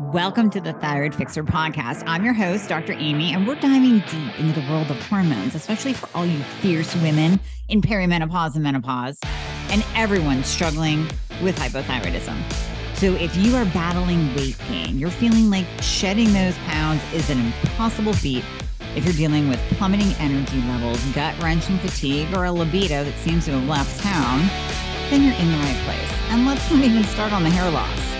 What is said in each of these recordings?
Welcome to the Thyroid Fixer podcast. I'm your host, Dr. Amy, and we're diving deep into the world of hormones, especially for all you fierce women in perimenopause and menopause, and everyone struggling with hypothyroidism. So, if you are battling weight gain, you're feeling like shedding those pounds is an impossible feat. If you're dealing with plummeting energy levels, gut wrenching fatigue, or a libido that seems to have left town, then you're in the right place. And let's not even start on the hair loss.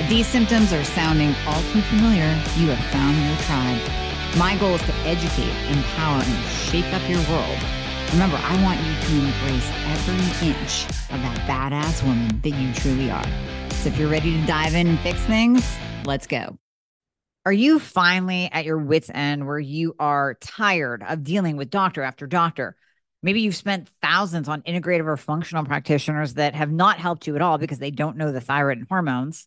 If these symptoms are sounding all too familiar, you have found your tribe. My goal is to educate, empower, and shape up your world. Remember, I want you to embrace every inch of that badass woman that you truly are. So if you're ready to dive in and fix things, let's go. Are you finally at your wits' end where you are tired of dealing with doctor after doctor? Maybe you've spent thousands on integrative or functional practitioners that have not helped you at all because they don't know the thyroid and hormones.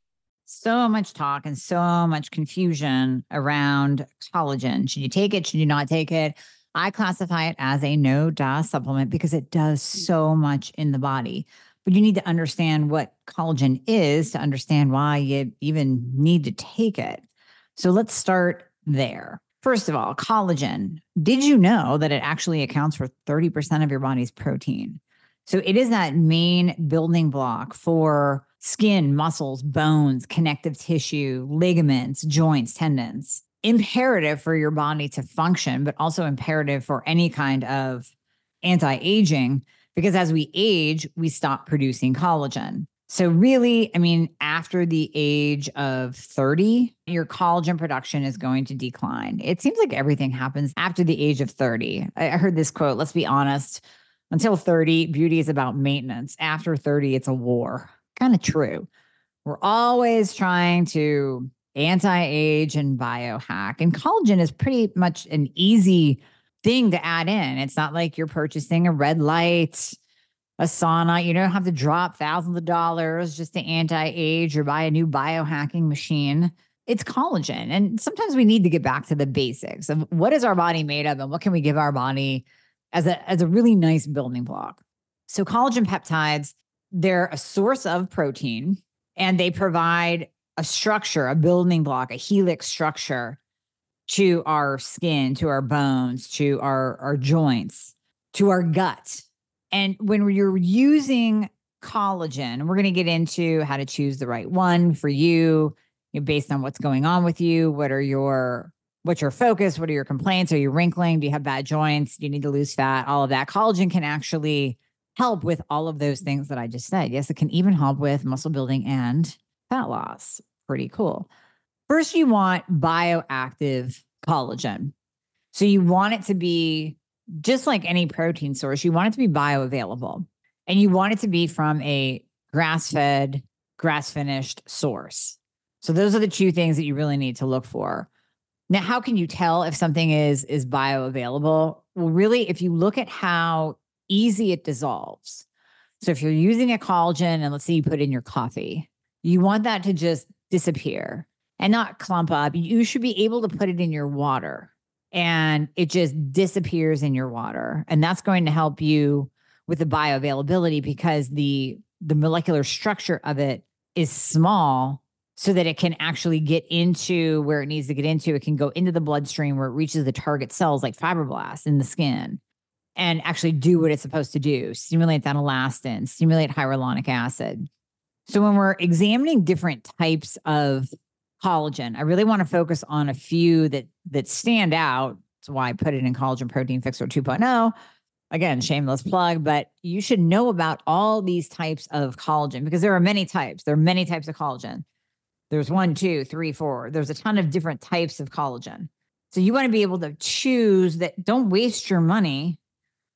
so much talk and so much confusion around collagen. Should you take it? Should you not take it? I classify it as a no DA supplement because it does mm. so much in the body. But you need to understand what collagen is to understand why you even need to take it. So let's start there. First of all, collagen. Did you know that it actually accounts for 30% of your body's protein? So it is that main building block for skin, muscles, bones, connective tissue, ligaments, joints, tendons. Imperative for your body to function, but also imperative for any kind of anti aging, because as we age, we stop producing collagen. So, really, I mean, after the age of 30, your collagen production is going to decline. It seems like everything happens after the age of 30. I heard this quote let's be honest, until 30, beauty is about maintenance. After 30, it's a war kind of true. We're always trying to anti age and biohack, and collagen is pretty much an easy thing to add in. It's not like you're purchasing a red light, a sauna. You don't have to drop thousands of dollars just to anti age or buy a new biohacking machine. It's collagen. And sometimes we need to get back to the basics of what is our body made of and what can we give our body as a, as a really nice building block. So, collagen peptides they're a source of protein and they provide a structure, a building block, a helix structure to our skin, to our bones, to our, our joints, to our gut. And when you're using collagen, we're going to get into how to choose the right one for you, you know, based on what's going on with you. What are your what's your focus? What are your complaints? Are you wrinkling? Do you have bad joints? Do you need to lose fat? All of that. Collagen can actually help with all of those things that I just said. Yes, it can even help with muscle building and fat loss. Pretty cool. First, you want bioactive collagen. So you want it to be just like any protein source, you want it to be bioavailable and you want it to be from a grass fed, grass finished source. So those are the two things that you really need to look for. Now, how can you tell if something is is bioavailable? Well, really, if you look at how easy it dissolves. So if you're using a collagen and let's say you put in your coffee, you want that to just disappear and not clump up. You should be able to put it in your water and it just disappears in your water. And that's going to help you with the bioavailability because the the molecular structure of it is small so that it can actually get into where it needs to get into. It can go into the bloodstream where it reaches the target cells like fibroblasts in the skin and actually do what it's supposed to do stimulate that elastin, stimulate hyaluronic acid. So, when we're examining different types of collagen, I really want to focus on a few that that stand out. That's why I put it in Collagen Protein Fixer 2.0 again, shameless plug, but you should know about all these types of collagen because there are many types. There are many types of collagen. There's one, two, three, four. There's a ton of different types of collagen. So you want to be able to choose that. Don't waste your money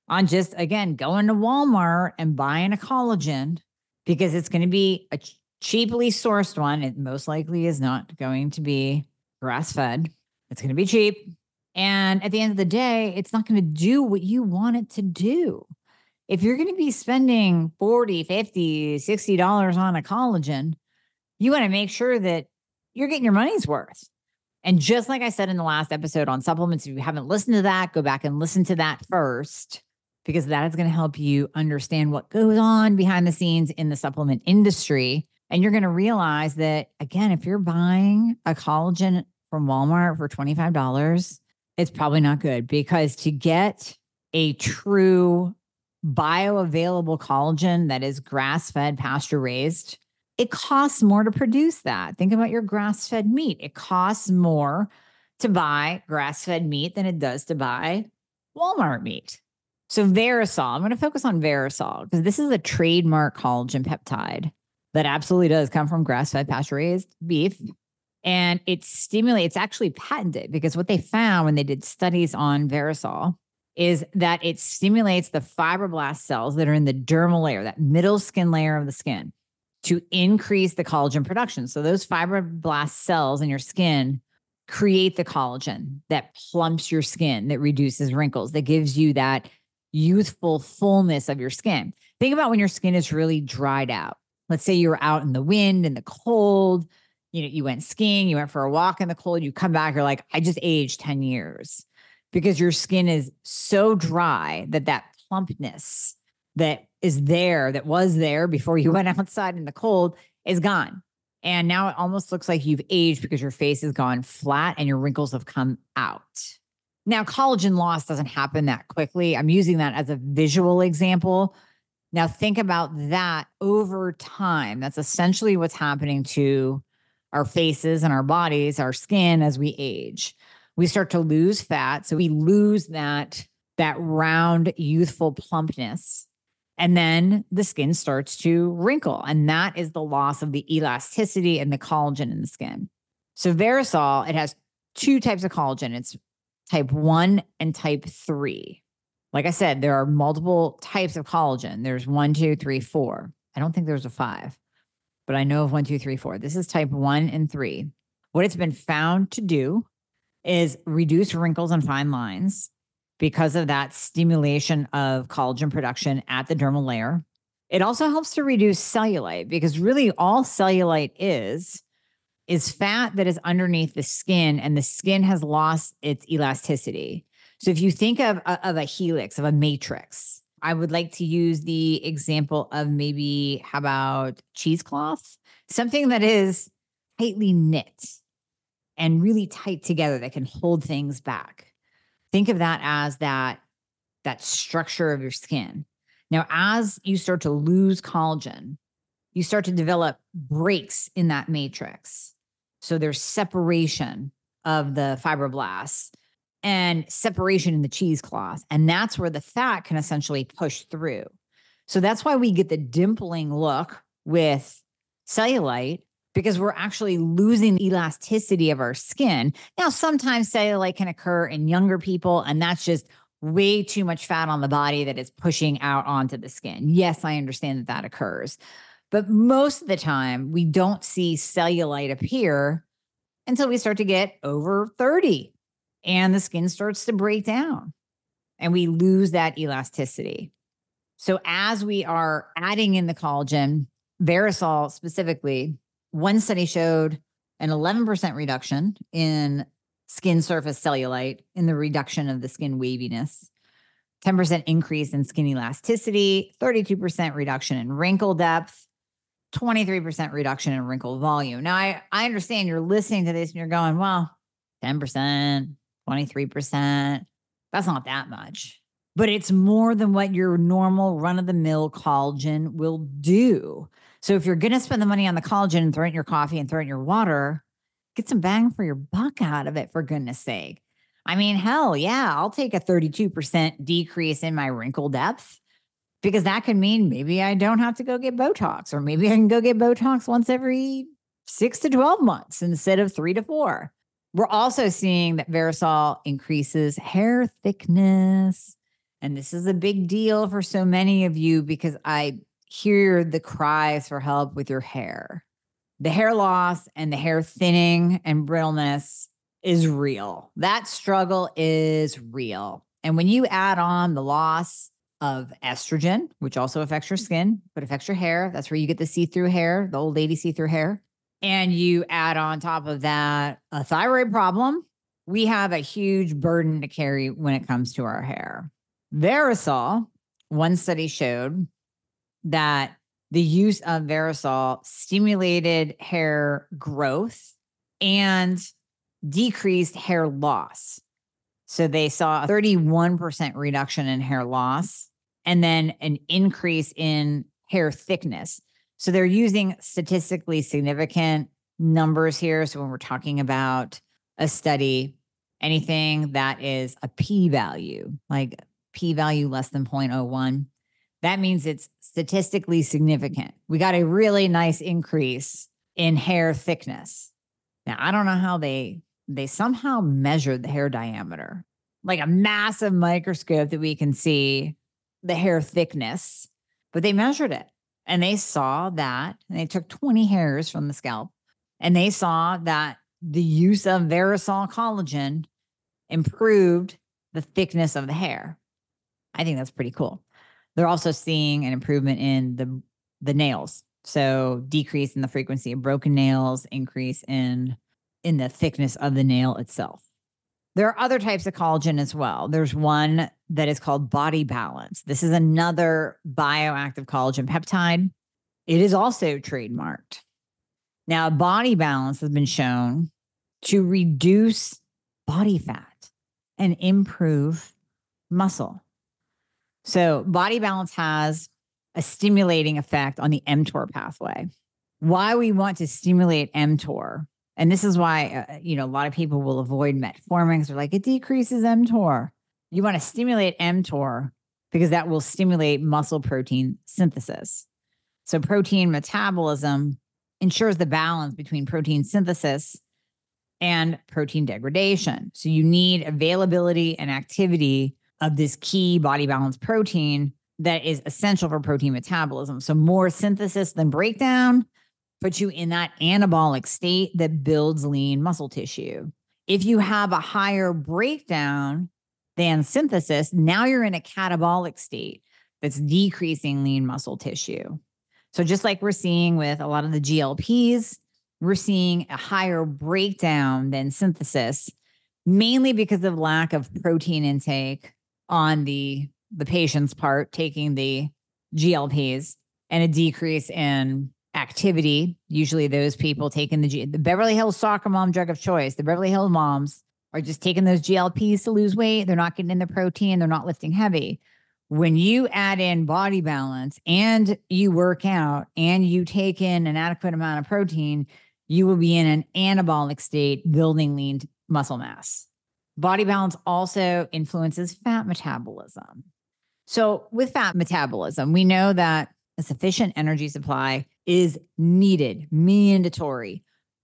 on just, again, going to Walmart and buying a collagen because it's going to be a cheaply sourced one. It most likely is not going to be grass fed. It's going to be cheap. And at the end of the day, it's not going to do what you want it to do. If you're going to be spending 40, 50, 60 dollars on a collagen, you want to make sure that you're getting your money's worth. And just like I said in the last episode on supplements, if you haven't listened to that, go back and listen to that first because that is going to help you understand what goes on behind the scenes in the supplement industry. And you're going to realize that, again, if you're buying a collagen from Walmart for $25, it's probably not good because to get a true bioavailable collagen that is grass fed, pasture raised, it costs more to produce that. Think about your grass fed meat. It costs more to buy grass fed meat than it does to buy Walmart meat. So, Verisol, I'm going to focus on Verisol because this is a trademark collagen peptide that absolutely does come from grass fed, pasture raised beef and it stimulates, it's actually patented because what they found when they did studies on Verisol is that it stimulates the fibroblast cells that are in the dermal layer, that middle skin layer of the skin, to increase the collagen production. So those fibroblast cells in your skin create the collagen that plumps your skin, that reduces wrinkles, that gives you that youthful fullness of your skin. Think about when your skin is really dried out. Let's say you were out in the wind, and the cold, you know, you went skiing, you went for a walk in the cold, you come back, you're like, I just aged 10 years because your skin is so dry that that plumpness that is there, that was there before you went outside in the cold, is gone. And now it almost looks like you've aged because your face has gone flat and your wrinkles have come out. Now, collagen loss doesn't happen that quickly. I'm using that as a visual example. Now, think about that over time. That's essentially what's happening to our faces and our bodies, our skin as we age. We start to lose fat. So we lose that, that round, youthful plumpness. And then the skin starts to wrinkle. And that is the loss of the elasticity and the collagen in the skin. So Verisol, it has two types of collagen. It's type one and type three. Like I said, there are multiple types of collagen. There's one, two, three, four. I don't think there's a five but I know of one, two, three, four. This is type one and three. What it's been found to do is reduce wrinkles and fine lines because of that stimulation of collagen production at the dermal layer. It also helps to reduce cellulite because really all cellulite is is fat that is underneath the skin and the skin has lost its elasticity. So if you think of, of a helix, of a matrix, I would like to use the example of maybe how about cheesecloth, something that is tightly knit and really tight together that can hold things back. Think of that as that that structure of your skin. Now, as you start to lose collagen, you start to develop breaks in that matrix. So there's separation of the fibroblasts and separation in the cheesecloth. And that's where the fat can essentially push through. So that's why we get the dimpling look with cellulite because we're actually losing the elasticity of our skin. Now, sometimes cellulite can occur in younger people, and that's just way too much fat on the body that is pushing out onto the skin. Yes, I understand that that occurs. But most of the time, we don't see cellulite appear until we start to get over 30 and the skin starts to break down and we lose that elasticity. So, as we are adding in the collagen, Verisol specifically, one study showed an 11% reduction in skin surface cellulite in the reduction of the skin waviness, 10% increase in skin elasticity, 32% reduction in wrinkle depth, 23% reduction in wrinkle volume. Now, I, I understand you're listening to this and you're going, well, 10%, 23%. That's not that much, but it's more than what your normal run of the mill collagen will do. So if you're going to spend the money on the collagen and throw it in your coffee and throw it in your water, get some bang for your buck out of it, for goodness sake. I mean, hell yeah, I'll take a 32% decrease in my wrinkle depth because that could mean maybe I don't have to go get Botox, or maybe I can go get Botox once every six to 12 months instead of three to four. We're also seeing that Verisol increases hair thickness. And this is a big deal for so many of you because I hear the cries for help with your hair. The hair loss and the hair thinning and brittleness is real. That struggle is real. And when you add on the loss of estrogen, which also affects your mm-hmm. skin, but affects your hair, that's where you get the see through hair, the old lady see through hair. And you add on top of that a thyroid problem, we have a huge burden to carry when it comes to our hair. Verisol, one study showed that the use of Verisol stimulated hair growth and decreased hair loss. So they saw a 31% reduction in hair loss and then an increase in hair thickness. So they're using statistically significant numbers here. So when we're talking about a study, anything that is a p value, like p value less than 0.01, that means it's statistically significant. We got a really nice increase in hair thickness. Now, I don't know how they they somehow measured the hair diameter, like a massive microscope that we can see the hair thickness, but they measured it and they saw that and they took 20 hairs from the scalp and they saw that the use of Verisol collagen improved the thickness of the hair. I think that's pretty cool. They're also seeing an improvement in the the nails. So decrease in the frequency of broken nails, increase in in the thickness of the nail itself. There are other types of collagen as well. There's one that is called body balance. This is another bioactive collagen peptide. It is also trademarked. Now, body balance has been shown to reduce body fat and improve muscle. So, body balance has a stimulating effect on the mTOR pathway. Why we want to stimulate mTOR and this is why, uh, you know, a lot of people will avoid metformin because they're like, it decreases mTOR. You want to stimulate mTOR because that will stimulate muscle protein synthesis. So, protein metabolism ensures the balance between protein synthesis and protein degradation. So, you need availability and activity of this key body balance protein that is essential for protein metabolism. So, more synthesis than breakdown puts you in that anabolic state that builds lean muscle tissue. If you have a higher breakdown than synthesis, now you're in a catabolic state that's decreasing lean muscle tissue. So, just like we're seeing with a lot of the GLPs, we're seeing a higher breakdown than synthesis, mainly because of lack of protein intake on the, the patient's part, taking the GLPs, and a decrease in activity. Usually, those people taking the, G- the Beverly Hills soccer mom drug of choice, the Beverly Hills moms are just taking those GLPs to lose weight. They're not getting in the protein, they're not lifting heavy. When you add in body balance and you work out and you take in an adequate amount of protein, you will be in an anabolic state, building lean muscle mass. Body balance also influences fat metabolism. So, with fat metabolism, we know that a sufficient energy supply is needed, mandatory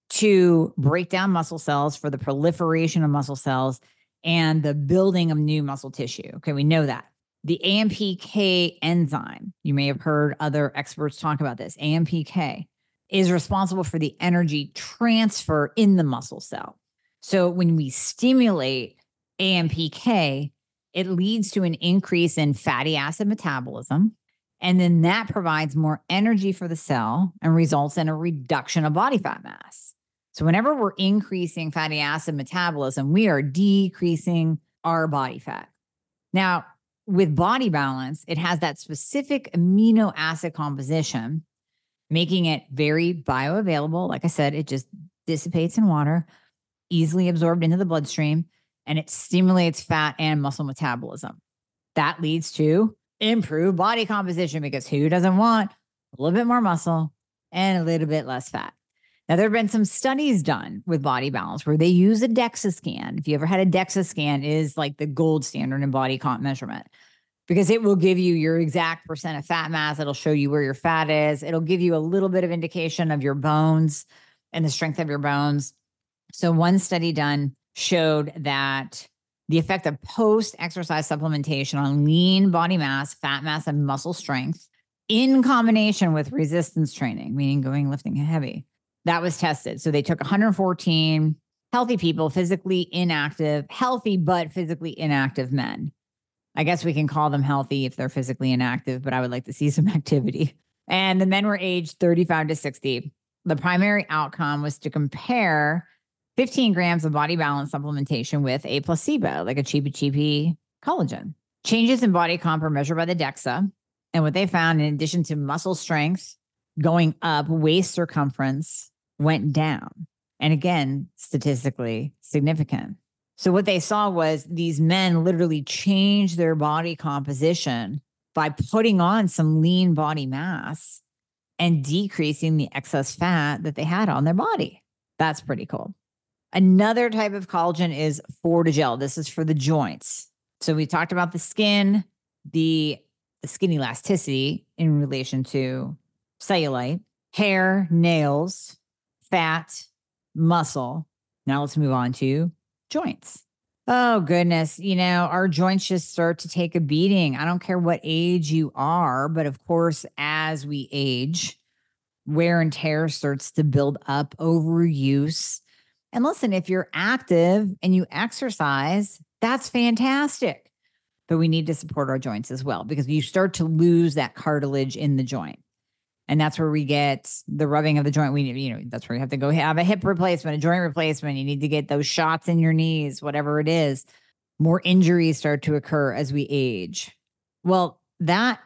to break down muscle cells for the proliferation of muscle cells and the building of new muscle tissue. Okay, we know that. The AMPK enzyme, you may have heard other experts talk about this. AMPK is responsible for the energy transfer in the muscle cell. So when we stimulate AMPK, it leads to an increase in fatty acid metabolism, and then that provides more energy for the cell and results in a reduction of body fat mass. So, whenever we're increasing fatty acid metabolism, we are decreasing our body fat. Now, with body balance, it has that specific amino acid composition, making it very bioavailable. Like I said, it just dissipates in water, easily absorbed into the bloodstream, and it stimulates fat and muscle metabolism. That leads to improve body composition because who doesn't want a little bit more muscle and a little bit less fat? Now, there have been some studies done with body balance where they use a DEXA scan. If you ever had a DEXA scan, is like the gold standard in body comp measurement because it will give you your exact percent of fat mass. It'll show you where your fat is. It'll give you a little bit of indication of your bones and the strength of your bones. So, one study done showed that the effect of post exercise supplementation on lean body mass, fat mass, and muscle strength in combination with resistance training, meaning going lifting heavy, that was tested. So they took 114 healthy people, physically inactive, healthy but physically inactive men. I guess we can call them healthy if they're physically inactive, but I would like to see some activity. And the men were aged 35 to 60. The primary outcome was to compare 15 grams of body balance supplementation with a placebo, like a cheapy cheapy collagen. Changes in body comp are measured by the DEXA. And what they found, in addition to muscle strength going up, waist circumference went down. And again, statistically significant. So what they saw was these men literally changed their body composition by putting on some lean body mass and decreasing the excess fat that they had on their body. That's pretty cool. Another type of collagen is Fortigel. This is for the joints. So we talked about the skin, the, the skin elasticity in relation to cellulite, hair, nails, fat, muscle. Now let's move on to joints. Oh, goodness. You know, our joints just start to take a beating. I don't care what age you are, but of course, as we age, wear and tear starts to build up, overuse and listen, if you're active and you exercise, that's fantastic. But we need to support our joints as well because you start to lose that cartilage in the joint. And that's where we get the rubbing of the joint. We, need, you know, that's where you have to go have a hip replacement, a joint replacement. You need to get those shots in your knees, whatever it is. More injuries start to occur as we age. Well, that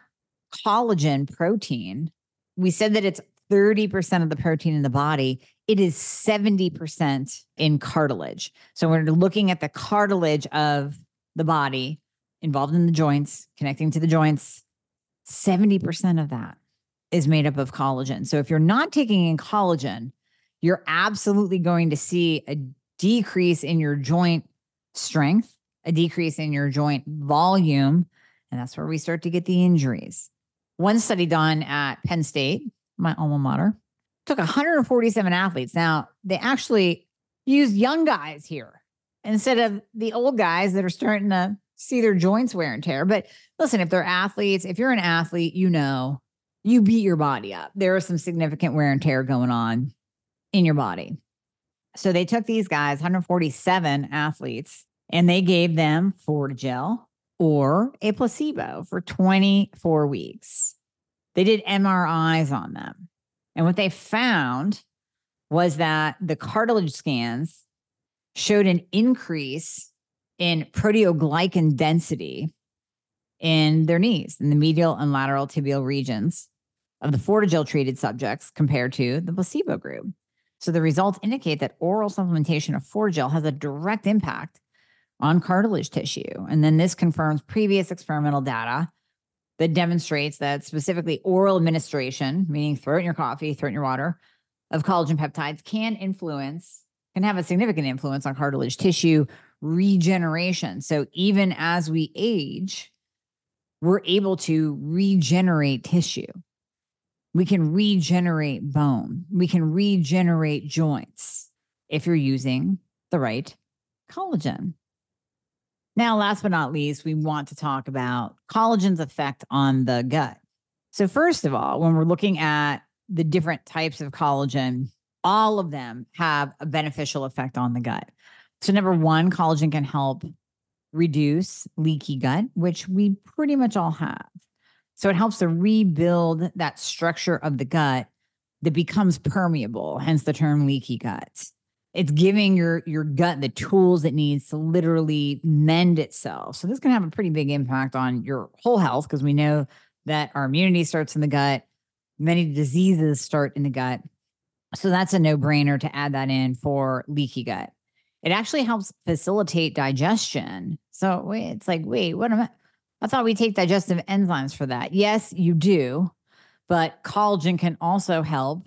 collagen protein, we said that it's 30% of the protein in the body it is 70% in cartilage. So we're looking at the cartilage of the body involved in the joints, connecting to the joints. 70% of that is made up of collagen. So if you're not taking in collagen, you're absolutely going to see a decrease in your joint strength, a decrease in your joint volume. And that's where we start to get the injuries. One study done at Penn State, my alma mater, took 147 athletes. Now, they actually used young guys here instead of the old guys that are starting to see their joints wear and tear. But listen, if they're athletes, if you're an athlete, you know you beat your body up. There is some significant wear and tear going on in your body. So they took these guys, 147 athletes, and they gave them Fortigel or a placebo for 24 weeks. They did MRIs on them. And what they found was that the cartilage scans showed an increase in proteoglycan density in their knees, in the medial and lateral tibial regions of the Fortigel treated subjects compared to the placebo group. So the results indicate that oral supplementation of Fortigel has a direct impact on cartilage tissue. And then this confirms previous experimental data that demonstrates that specifically oral administration, meaning throw it in your coffee, throw it in your water, of collagen peptides can influence, can have a significant influence on cartilage tissue regeneration. So even as we age, we're able to regenerate tissue. We can regenerate bone. We can regenerate joints if you're using the right collagen. Now, last but not least, we want to talk about collagen's effect on the gut. So, first of all, when we're looking at the different types of collagen, all of them have a beneficial effect on the gut. So, number one, collagen can help reduce leaky gut, which we pretty much all have. So, it helps to rebuild that structure of the gut that becomes permeable, hence the term leaky gut it's giving your your gut the tools it needs to literally mend itself. So this can have a pretty big impact on your whole health because we know that our immunity starts in the gut. Many diseases start in the gut. So that's a no-brainer to add that in for leaky gut. It actually helps facilitate digestion. So it's like, wait, what am I? I thought we take digestive enzymes for that. Yes, you do, but collagen can also help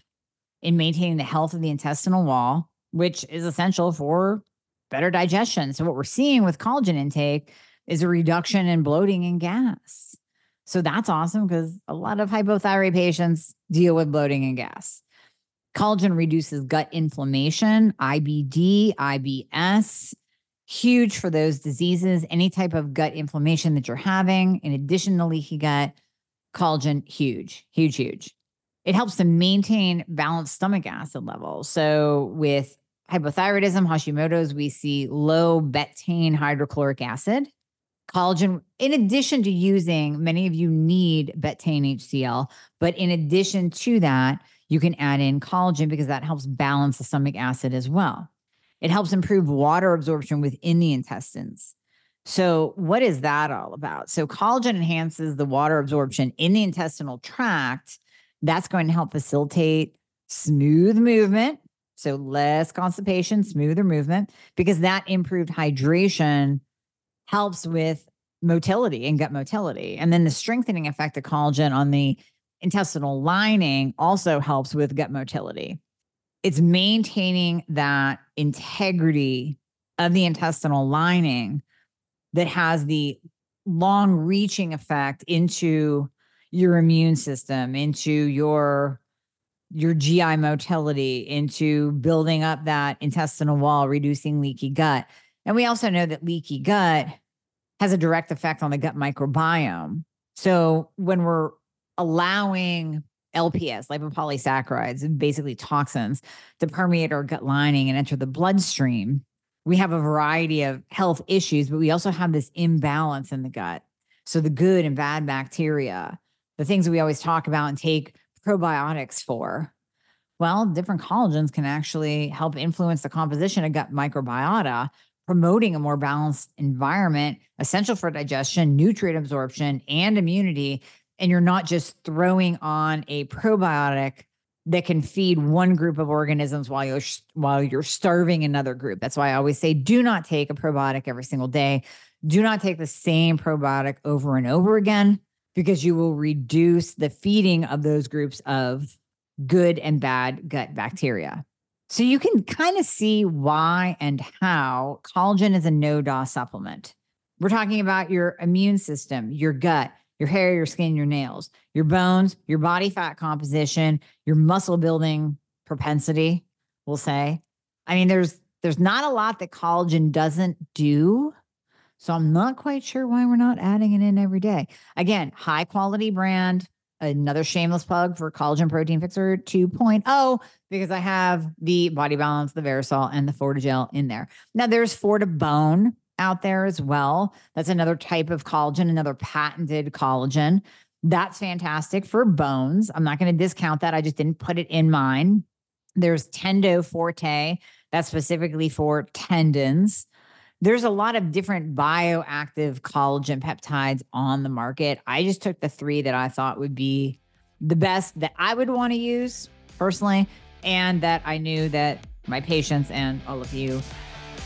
in maintaining the health of the intestinal wall, which is essential for better digestion. So, what we're seeing with collagen intake is a reduction in bloating and gas. So, that's awesome because a lot of hypothyroid patients deal with bloating and gas. Collagen reduces gut inflammation, IBD, IBS, huge for those diseases. Any type of gut inflammation that you're having, in addition to leaky gut, collagen, huge, huge, huge. It helps to maintain balanced stomach acid levels. So, with hypothyroidism, Hashimoto's, we see low betaine hydrochloric acid. Collagen, in addition to using, many of you need betaine HCl, but in addition to that, you can add in collagen because that helps balance the stomach acid as well. It helps improve water absorption within the intestines. So, what is that all about? So, collagen enhances the water absorption in the intestinal tract. That's going to help facilitate smooth movement. So, less constipation, smoother movement, because that improved hydration helps with motility and gut motility. And then the strengthening effect of collagen on the intestinal lining also helps with gut motility. It's maintaining that integrity of the intestinal lining that has the long reaching effect into your immune system, into your your GI motility, into building up that intestinal wall, reducing leaky gut. And we also know that leaky gut has a direct effect on the gut microbiome. So when we're allowing LPS, lipopolysaccharides, basically toxins, to permeate our gut lining and enter the bloodstream, we have a variety of health issues, but we also have this imbalance in the gut. So the good and bad bacteria, the things we always talk about and take probiotics for. Well, different collagens can actually help influence the composition of gut microbiota, promoting a more balanced environment, essential for digestion, nutrient absorption, and immunity and you're not just throwing on a probiotic that can feed one group of organisms while you're while you're starving another group. That's why I always say do not take a probiotic every single day. Do not take the same probiotic over and over again because you will reduce the feeding of those groups of good and bad gut bacteria. So you can kind of see why and how collagen is a no DOS supplement. We're talking about your immune system, your gut, your hair, your skin, your nails, your bones, your body fat composition, your muscle building propensity, we'll say. I mean, there's there's not a lot that collagen doesn't do. So I'm not quite sure why we're not adding it in every day. Again, high quality brand, another shameless plug for collagen protein fixer 2.0 because I have the body balance, the Verisol, and the Fortigel in there. Now there's Fortibone out there as well. That's another type of collagen, another patented collagen. That's fantastic for bones. I'm not going to discount that. I just didn't put it in mine. There's Tendo Forte, that's specifically for tendons. There's a lot of different bioactive collagen peptides on the market. I just took the three that I thought would be the best that I would want to use personally, and that I knew that my patients and all of you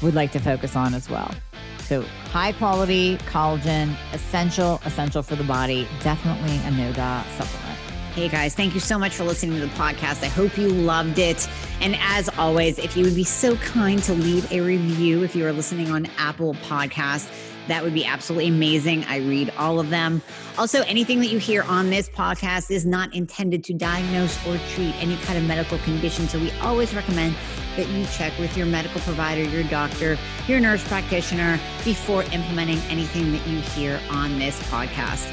would like to focus on as well. So high quality collagen, essential, essential for the body. Definitely a NODA supplement. Hey guys, thank you so much for listening to the podcast. I hope you loved it. And as always, if you would be so kind to leave a review if you are listening on Apple Podcast, that would be absolutely amazing. I read all of them. Also, anything that you hear on this podcast is not intended to diagnose or treat any kind of medical condition. So we always recommend that you check with your medical provider, your doctor, your nurse practitioner before implementing anything that you hear on this podcast.